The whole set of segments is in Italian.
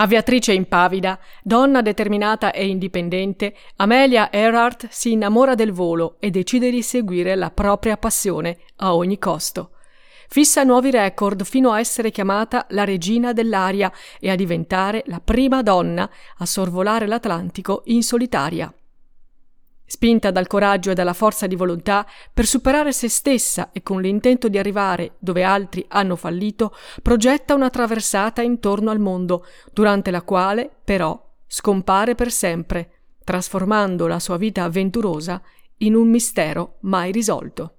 Aviatrice impavida, donna determinata e indipendente, Amelia Earhart si innamora del volo e decide di seguire la propria passione a ogni costo. Fissa nuovi record fino a essere chiamata la regina dell'aria e a diventare la prima donna a sorvolare l'Atlantico in solitaria. Spinta dal coraggio e dalla forza di volontà per superare se stessa e con l'intento di arrivare dove altri hanno fallito, progetta una traversata intorno al mondo, durante la quale, però, scompare per sempre, trasformando la sua vita avventurosa in un mistero mai risolto.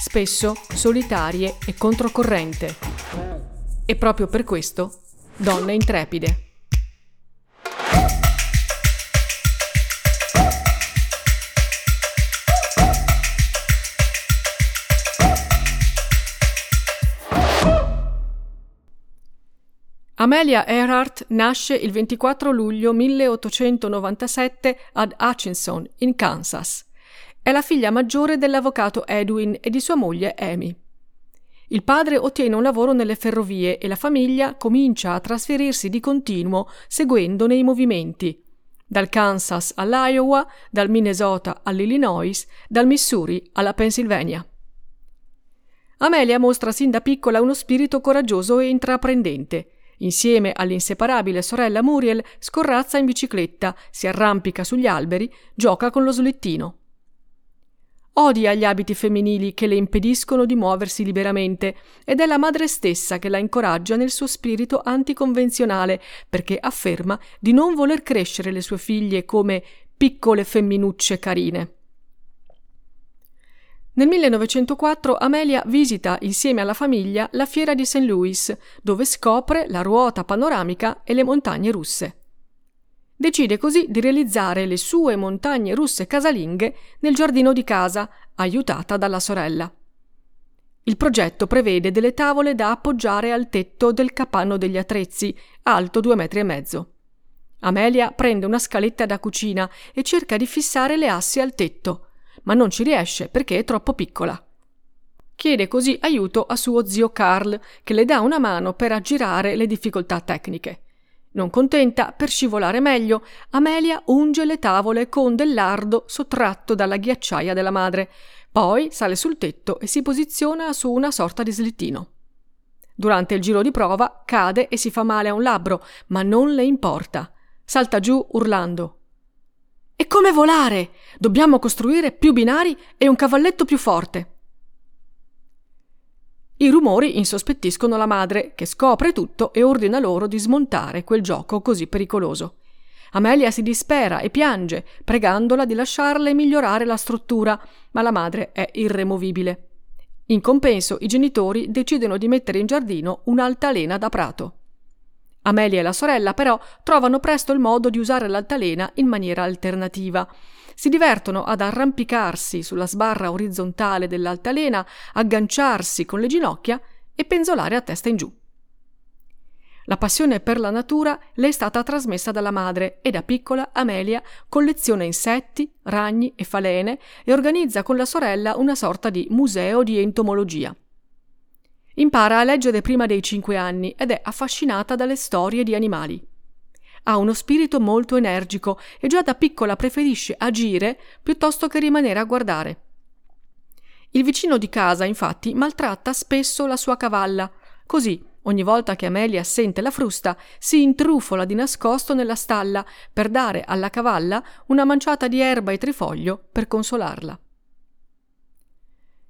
spesso solitarie e controcorrente. E proprio per questo, donne intrepide. Amelia Earhart nasce il 24 luglio 1897 ad Hutchinson, in Kansas. È la figlia maggiore dell'avvocato Edwin e di sua moglie Amy. Il padre ottiene un lavoro nelle ferrovie e la famiglia comincia a trasferirsi di continuo seguendone i movimenti. Dal Kansas all'Iowa, dal Minnesota all'Illinois, dal Missouri alla Pennsylvania. Amelia mostra sin da piccola uno spirito coraggioso e intraprendente. Insieme all'inseparabile sorella Muriel scorrazza in bicicletta, si arrampica sugli alberi, gioca con lo slittino. Odia gli abiti femminili che le impediscono di muoversi liberamente ed è la madre stessa che la incoraggia nel suo spirito anticonvenzionale perché afferma di non voler crescere le sue figlie come piccole femminucce carine. Nel 1904 Amelia visita insieme alla famiglia la fiera di St. Louis, dove scopre la ruota panoramica e le montagne russe. Decide così di realizzare le sue montagne russe casalinghe nel giardino di casa, aiutata dalla sorella. Il progetto prevede delle tavole da appoggiare al tetto del capanno degli attrezzi, alto due metri e mezzo. Amelia prende una scaletta da cucina e cerca di fissare le assi al tetto, ma non ci riesce perché è troppo piccola. Chiede così aiuto a suo zio Carl, che le dà una mano per aggirare le difficoltà tecniche. Non contenta, per scivolare meglio, Amelia unge le tavole con del lardo sottratto dalla ghiacciaia della madre. Poi sale sul tetto e si posiziona su una sorta di slittino. Durante il giro di prova cade e si fa male a un labbro, ma non le importa. Salta giù urlando. E come volare? Dobbiamo costruire più binari e un cavalletto più forte. I rumori insospettiscono la madre, che scopre tutto e ordina loro di smontare quel gioco così pericoloso. Amelia si dispera e piange, pregandola di lasciarle migliorare la struttura, ma la madre è irremovibile. In compenso, i genitori decidono di mettere in giardino un'altalena da prato. Amelia e la sorella, però, trovano presto il modo di usare l'altalena in maniera alternativa si divertono ad arrampicarsi sulla sbarra orizzontale dell'altalena, agganciarsi con le ginocchia e penzolare a testa in giù. La passione per la natura le è stata trasmessa dalla madre e da piccola Amelia colleziona insetti, ragni e falene e organizza con la sorella una sorta di museo di entomologia. Impara a leggere prima dei cinque anni ed è affascinata dalle storie di animali. Ha uno spirito molto energico e già da piccola preferisce agire piuttosto che rimanere a guardare. Il vicino di casa, infatti, maltratta spesso la sua cavalla. Così, ogni volta che Amelia sente la frusta, si intrufola di nascosto nella stalla per dare alla cavalla una manciata di erba e trifoglio per consolarla.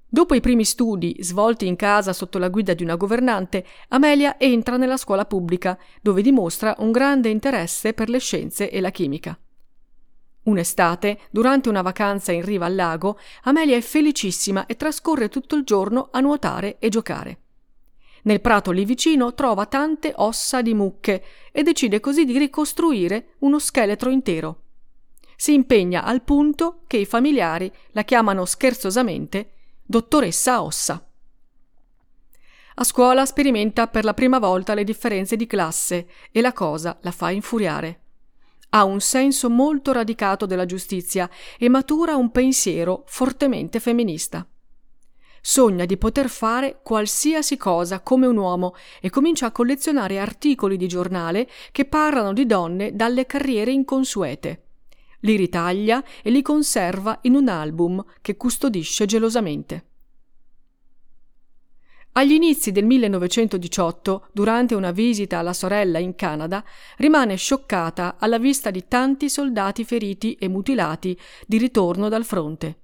Dopo i primi studi svolti in casa sotto la guida di una governante, Amelia entra nella scuola pubblica, dove dimostra un grande interesse per le scienze e la chimica. Un'estate, durante una vacanza in riva al lago, Amelia è felicissima e trascorre tutto il giorno a nuotare e giocare. Nel prato lì vicino trova tante ossa di mucche e decide così di ricostruire uno scheletro intero. Si impegna al punto che i familiari la chiamano scherzosamente dottoressa Ossa. A scuola sperimenta per la prima volta le differenze di classe e la cosa la fa infuriare. Ha un senso molto radicato della giustizia e matura un pensiero fortemente femminista. Sogna di poter fare qualsiasi cosa come un uomo e comincia a collezionare articoli di giornale che parlano di donne dalle carriere inconsuete. Li ritaglia e li conserva in un album che custodisce gelosamente. Agli inizi del 1918, durante una visita alla sorella in Canada, rimane scioccata alla vista di tanti soldati feriti e mutilati di ritorno dal fronte.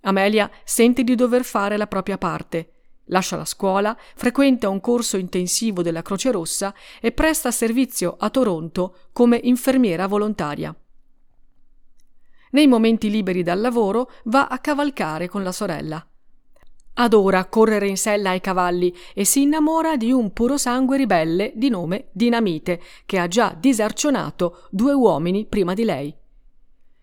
Amelia sente di dover fare la propria parte. Lascia la scuola, frequenta un corso intensivo della Croce Rossa e presta servizio a Toronto come infermiera volontaria. Nei momenti liberi dal lavoro va a cavalcare con la sorella. Adora correre in sella ai cavalli e si innamora di un purosangue ribelle di nome Dinamite, che ha già disarcionato due uomini prima di lei.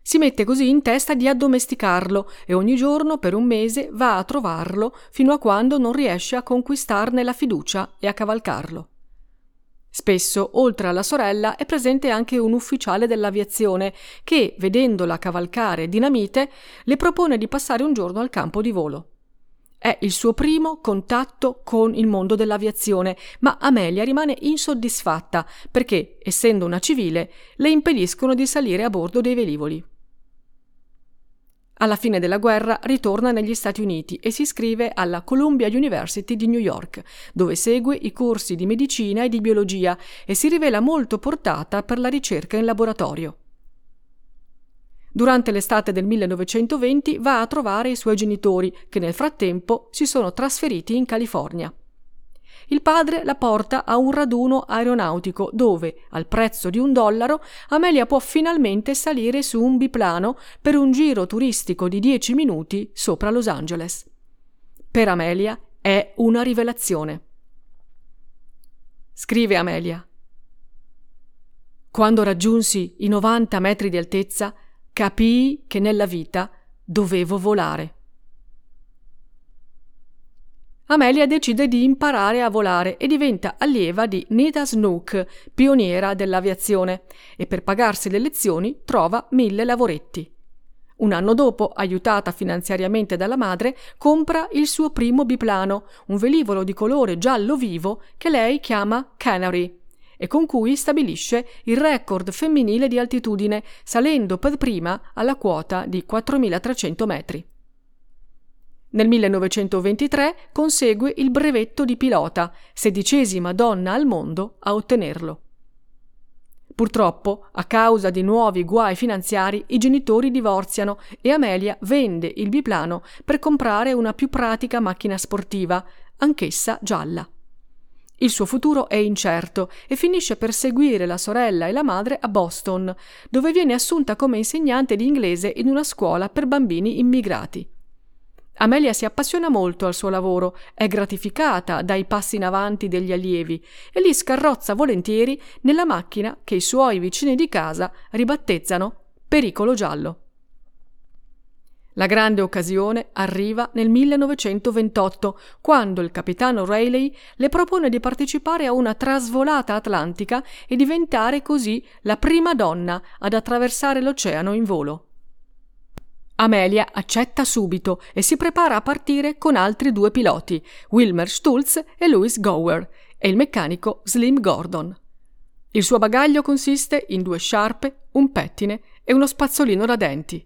Si mette così in testa di addomesticarlo e ogni giorno per un mese va a trovarlo fino a quando non riesce a conquistarne la fiducia e a cavalcarlo. Spesso, oltre alla sorella, è presente anche un ufficiale dell'aviazione che, vedendola cavalcare dinamite, le propone di passare un giorno al campo di volo. È il suo primo contatto con il mondo dell'aviazione, ma Amelia rimane insoddisfatta perché, essendo una civile, le impediscono di salire a bordo dei velivoli. Alla fine della guerra ritorna negli Stati Uniti e si iscrive alla Columbia University di New York, dove segue i corsi di medicina e di biologia e si rivela molto portata per la ricerca in laboratorio. Durante l'estate del 1920 va a trovare i suoi genitori, che nel frattempo si sono trasferiti in California il padre la porta a un raduno aeronautico dove, al prezzo di un dollaro, Amelia può finalmente salire su un biplano per un giro turistico di dieci minuti sopra Los Angeles. Per Amelia è una rivelazione. Scrive Amelia. Quando raggiunsi i 90 metri di altezza, capii che nella vita dovevo volare. Amelia decide di imparare a volare e diventa allieva di Nita Snook, pioniera dell'aviazione, e per pagarsi le lezioni trova mille lavoretti. Un anno dopo, aiutata finanziariamente dalla madre, compra il suo primo biplano, un velivolo di colore giallo vivo che lei chiama Canary e con cui stabilisce il record femminile di altitudine, salendo per prima alla quota di 4300 metri. Nel 1923 consegue il brevetto di pilota, sedicesima donna al mondo a ottenerlo. Purtroppo, a causa di nuovi guai finanziari, i genitori divorziano e Amelia vende il biplano per comprare una più pratica macchina sportiva, anch'essa gialla. Il suo futuro è incerto e finisce per seguire la sorella e la madre a Boston, dove viene assunta come insegnante di inglese in una scuola per bambini immigrati. Amelia si appassiona molto al suo lavoro, è gratificata dai passi in avanti degli allievi e li scarrozza volentieri nella macchina che i suoi vicini di casa ribattezzano Pericolo giallo. La grande occasione arriva nel 1928, quando il capitano Rayleigh le propone di partecipare a una trasvolata atlantica e diventare così la prima donna ad attraversare l'oceano in volo. Amelia accetta subito e si prepara a partire con altri due piloti, Wilmer Stulz e Louis Gower, e il meccanico Slim Gordon. Il suo bagaglio consiste in due sciarpe, un pettine e uno spazzolino da denti.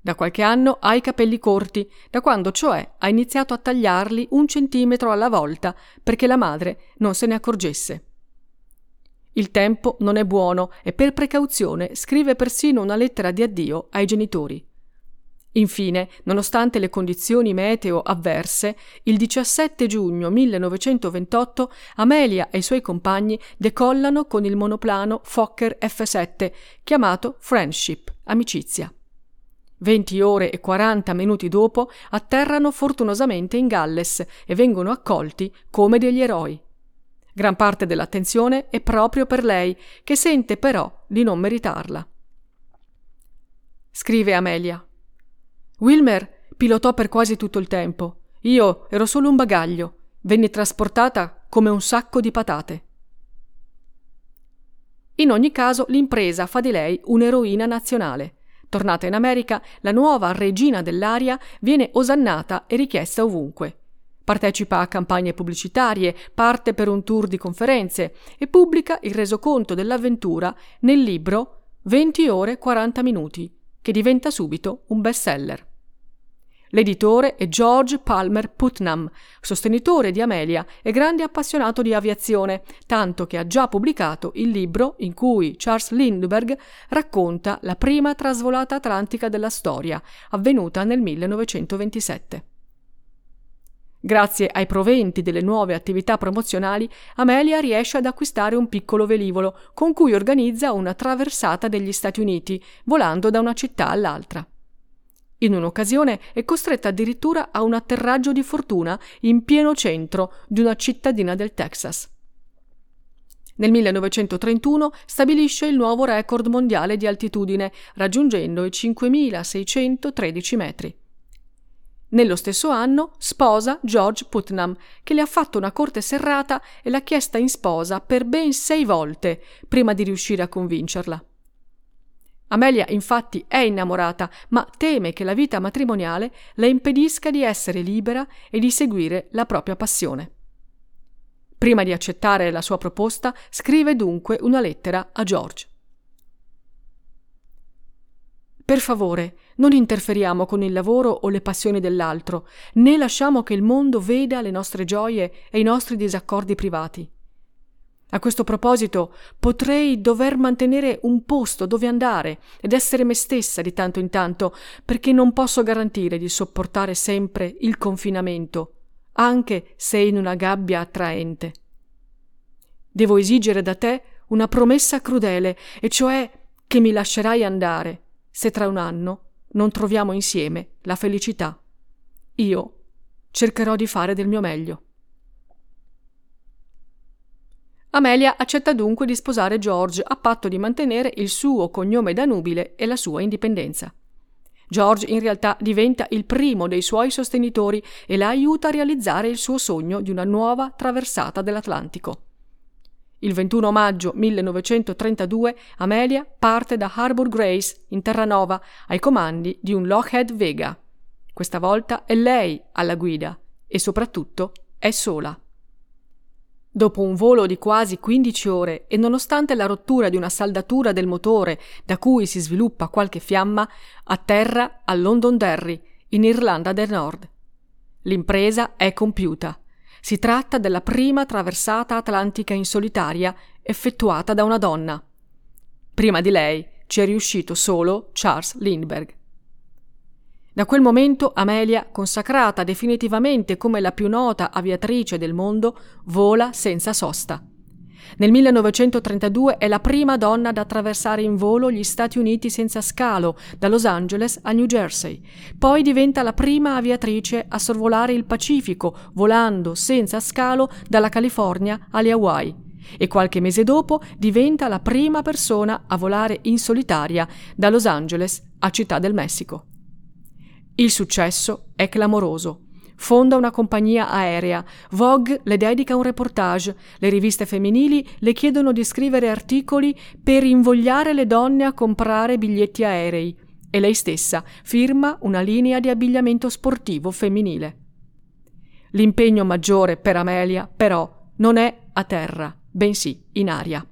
Da qualche anno ha i capelli corti, da quando cioè ha iniziato a tagliarli un centimetro alla volta perché la madre non se ne accorgesse. Il tempo non è buono e per precauzione scrive persino una lettera di addio ai genitori. Infine, nonostante le condizioni meteo avverse, il 17 giugno 1928 Amelia e i suoi compagni decollano con il monoplano Fokker F7, chiamato Friendship, amicizia. 20 ore e 40 minuti dopo atterrano fortunosamente in Galles e vengono accolti come degli eroi. Gran parte dell'attenzione è proprio per lei, che sente però di non meritarla. Scrive Amelia. Wilmer pilotò per quasi tutto il tempo. Io ero solo un bagaglio. Venni trasportata come un sacco di patate. In ogni caso, l'impresa fa di lei un'eroina nazionale. Tornata in America, la nuova regina dell'aria viene osannata e richiesta ovunque. Partecipa a campagne pubblicitarie, parte per un tour di conferenze e pubblica il resoconto dell'avventura nel libro 20 ore 40 minuti, che diventa subito un bestseller. L'editore è George Palmer Putnam, sostenitore di Amelia e grande appassionato di aviazione, tanto che ha già pubblicato il libro in cui Charles Lindbergh racconta la prima trasvolata atlantica della storia, avvenuta nel 1927. Grazie ai proventi delle nuove attività promozionali, Amelia riesce ad acquistare un piccolo velivolo con cui organizza una traversata degli Stati Uniti, volando da una città all'altra. In un'occasione è costretta addirittura a un atterraggio di fortuna in pieno centro di una cittadina del Texas. Nel 1931 stabilisce il nuovo record mondiale di altitudine, raggiungendo i 5.613 metri. Nello stesso anno sposa George Putnam, che le ha fatto una corte serrata e l'ha chiesta in sposa per ben sei volte prima di riuscire a convincerla. Amelia infatti è innamorata, ma teme che la vita matrimoniale le impedisca di essere libera e di seguire la propria passione. Prima di accettare la sua proposta, scrive dunque una lettera a George. Per favore, non interferiamo con il lavoro o le passioni dell'altro, né lasciamo che il mondo veda le nostre gioie e i nostri disaccordi privati. A questo proposito potrei dover mantenere un posto dove andare ed essere me stessa di tanto in tanto, perché non posso garantire di sopportare sempre il confinamento, anche se in una gabbia attraente. Devo esigere da te una promessa crudele, e cioè che mi lascerai andare se tra un anno non troviamo insieme la felicità. Io cercherò di fare del mio meglio. Amelia accetta dunque di sposare George a patto di mantenere il suo cognome da nubile e la sua indipendenza. George in realtà diventa il primo dei suoi sostenitori e la aiuta a realizzare il suo sogno di una nuova traversata dell'Atlantico. Il 21 maggio 1932 Amelia parte da Harbour Grace in Terranova ai comandi di un Lockheed Vega. Questa volta è lei alla guida e soprattutto è sola. Dopo un volo di quasi 15 ore e nonostante la rottura di una saldatura del motore da cui si sviluppa qualche fiamma, atterra a Londonderry, in Irlanda del Nord. L'impresa è compiuta. Si tratta della prima traversata atlantica in solitaria effettuata da una donna. Prima di lei ci è riuscito solo Charles Lindbergh. Da quel momento Amelia, consacrata definitivamente come la più nota aviatrice del mondo, vola senza sosta. Nel 1932 è la prima donna ad attraversare in volo gli Stati Uniti senza scalo, da Los Angeles a New Jersey. Poi diventa la prima aviatrice a sorvolare il Pacifico, volando senza scalo dalla California alle Hawaii. E qualche mese dopo diventa la prima persona a volare in solitaria da Los Angeles a Città del Messico. Il successo è clamoroso. Fonda una compagnia aerea, Vogue le dedica un reportage, le riviste femminili le chiedono di scrivere articoli per invogliare le donne a comprare biglietti aerei e lei stessa firma una linea di abbigliamento sportivo femminile. L'impegno maggiore per Amelia, però, non è a terra, bensì in aria.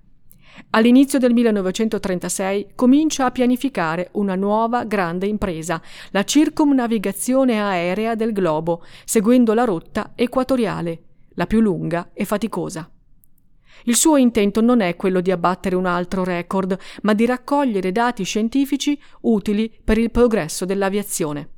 All'inizio del 1936 comincia a pianificare una nuova grande impresa, la circumnavigazione aerea del globo, seguendo la rotta equatoriale, la più lunga e faticosa. Il suo intento non è quello di abbattere un altro record, ma di raccogliere dati scientifici utili per il progresso dell'aviazione.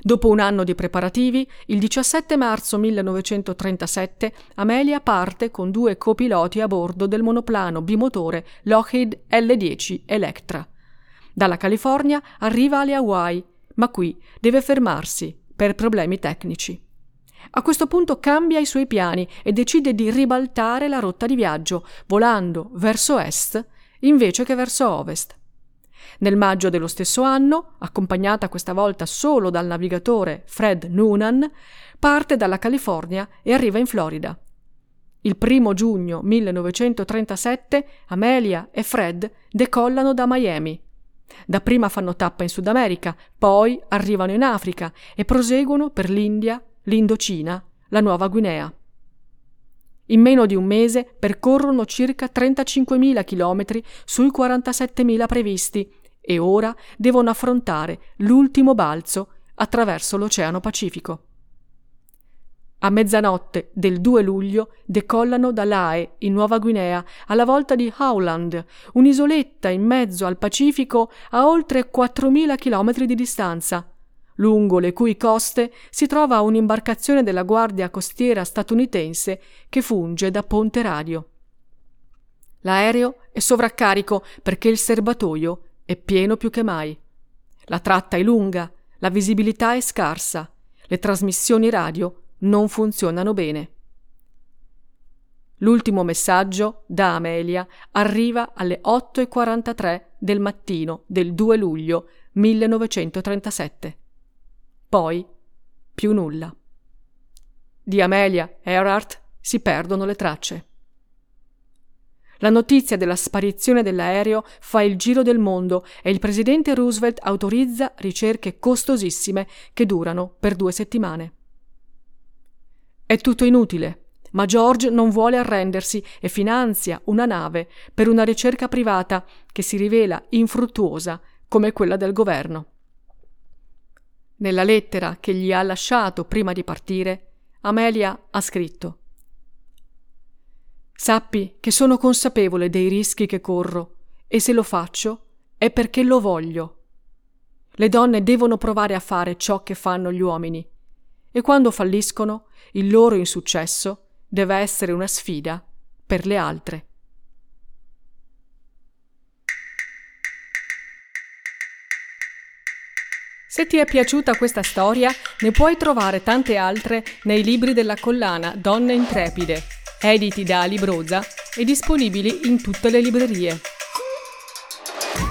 Dopo un anno di preparativi, il 17 marzo 1937 Amelia parte con due copiloti a bordo del monoplano bimotore Lockheed L-10 Electra. Dalla California arriva alle Hawaii, ma qui deve fermarsi per problemi tecnici. A questo punto cambia i suoi piani e decide di ribaltare la rotta di viaggio, volando verso est invece che verso ovest. Nel maggio dello stesso anno, accompagnata questa volta solo dal navigatore Fred Noonan, parte dalla California e arriva in Florida. Il primo giugno 1937 Amelia e Fred decollano da Miami. Dapprima fanno tappa in Sud America, poi arrivano in Africa e proseguono per l'India, l'Indocina, la Nuova Guinea. In meno di un mese percorrono circa 35.000 chilometri sui 47.000 previsti e ora devono affrontare l'ultimo balzo attraverso l'Oceano Pacifico. A mezzanotte del 2 luglio decollano da Lae, in Nuova Guinea, alla volta di Howland, un'isoletta in mezzo al Pacifico a oltre 4.000 chilometri di distanza, lungo le cui coste si trova un'imbarcazione della Guardia Costiera statunitense che funge da ponte radio. L'aereo è sovraccarico perché il serbatoio è pieno più che mai. La tratta è lunga, la visibilità è scarsa, le trasmissioni radio non funzionano bene. L'ultimo messaggio da Amelia arriva alle 8.43 del mattino del 2 luglio 1937. Poi più nulla. Di Amelia Earhart si perdono le tracce. La notizia della sparizione dell'aereo fa il giro del mondo e il presidente Roosevelt autorizza ricerche costosissime che durano per due settimane. È tutto inutile, ma George non vuole arrendersi e finanzia una nave per una ricerca privata che si rivela infruttuosa come quella del governo. Nella lettera che gli ha lasciato prima di partire, Amelia ha scritto Sappi che sono consapevole dei rischi che corro e se lo faccio è perché lo voglio. Le donne devono provare a fare ciò che fanno gli uomini e quando falliscono il loro insuccesso deve essere una sfida per le altre. Se ti è piaciuta questa storia, ne puoi trovare tante altre nei libri della collana Donne Intrepide, editi da Libroza e disponibili in tutte le librerie.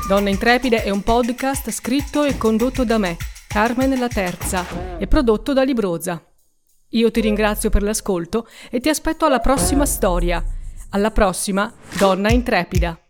Donne Intrepide è un podcast scritto e condotto da me, Carmen La Terza, e prodotto da Libroza. Io ti ringrazio per l'ascolto e ti aspetto alla prossima storia. Alla prossima, Donna Intrepida.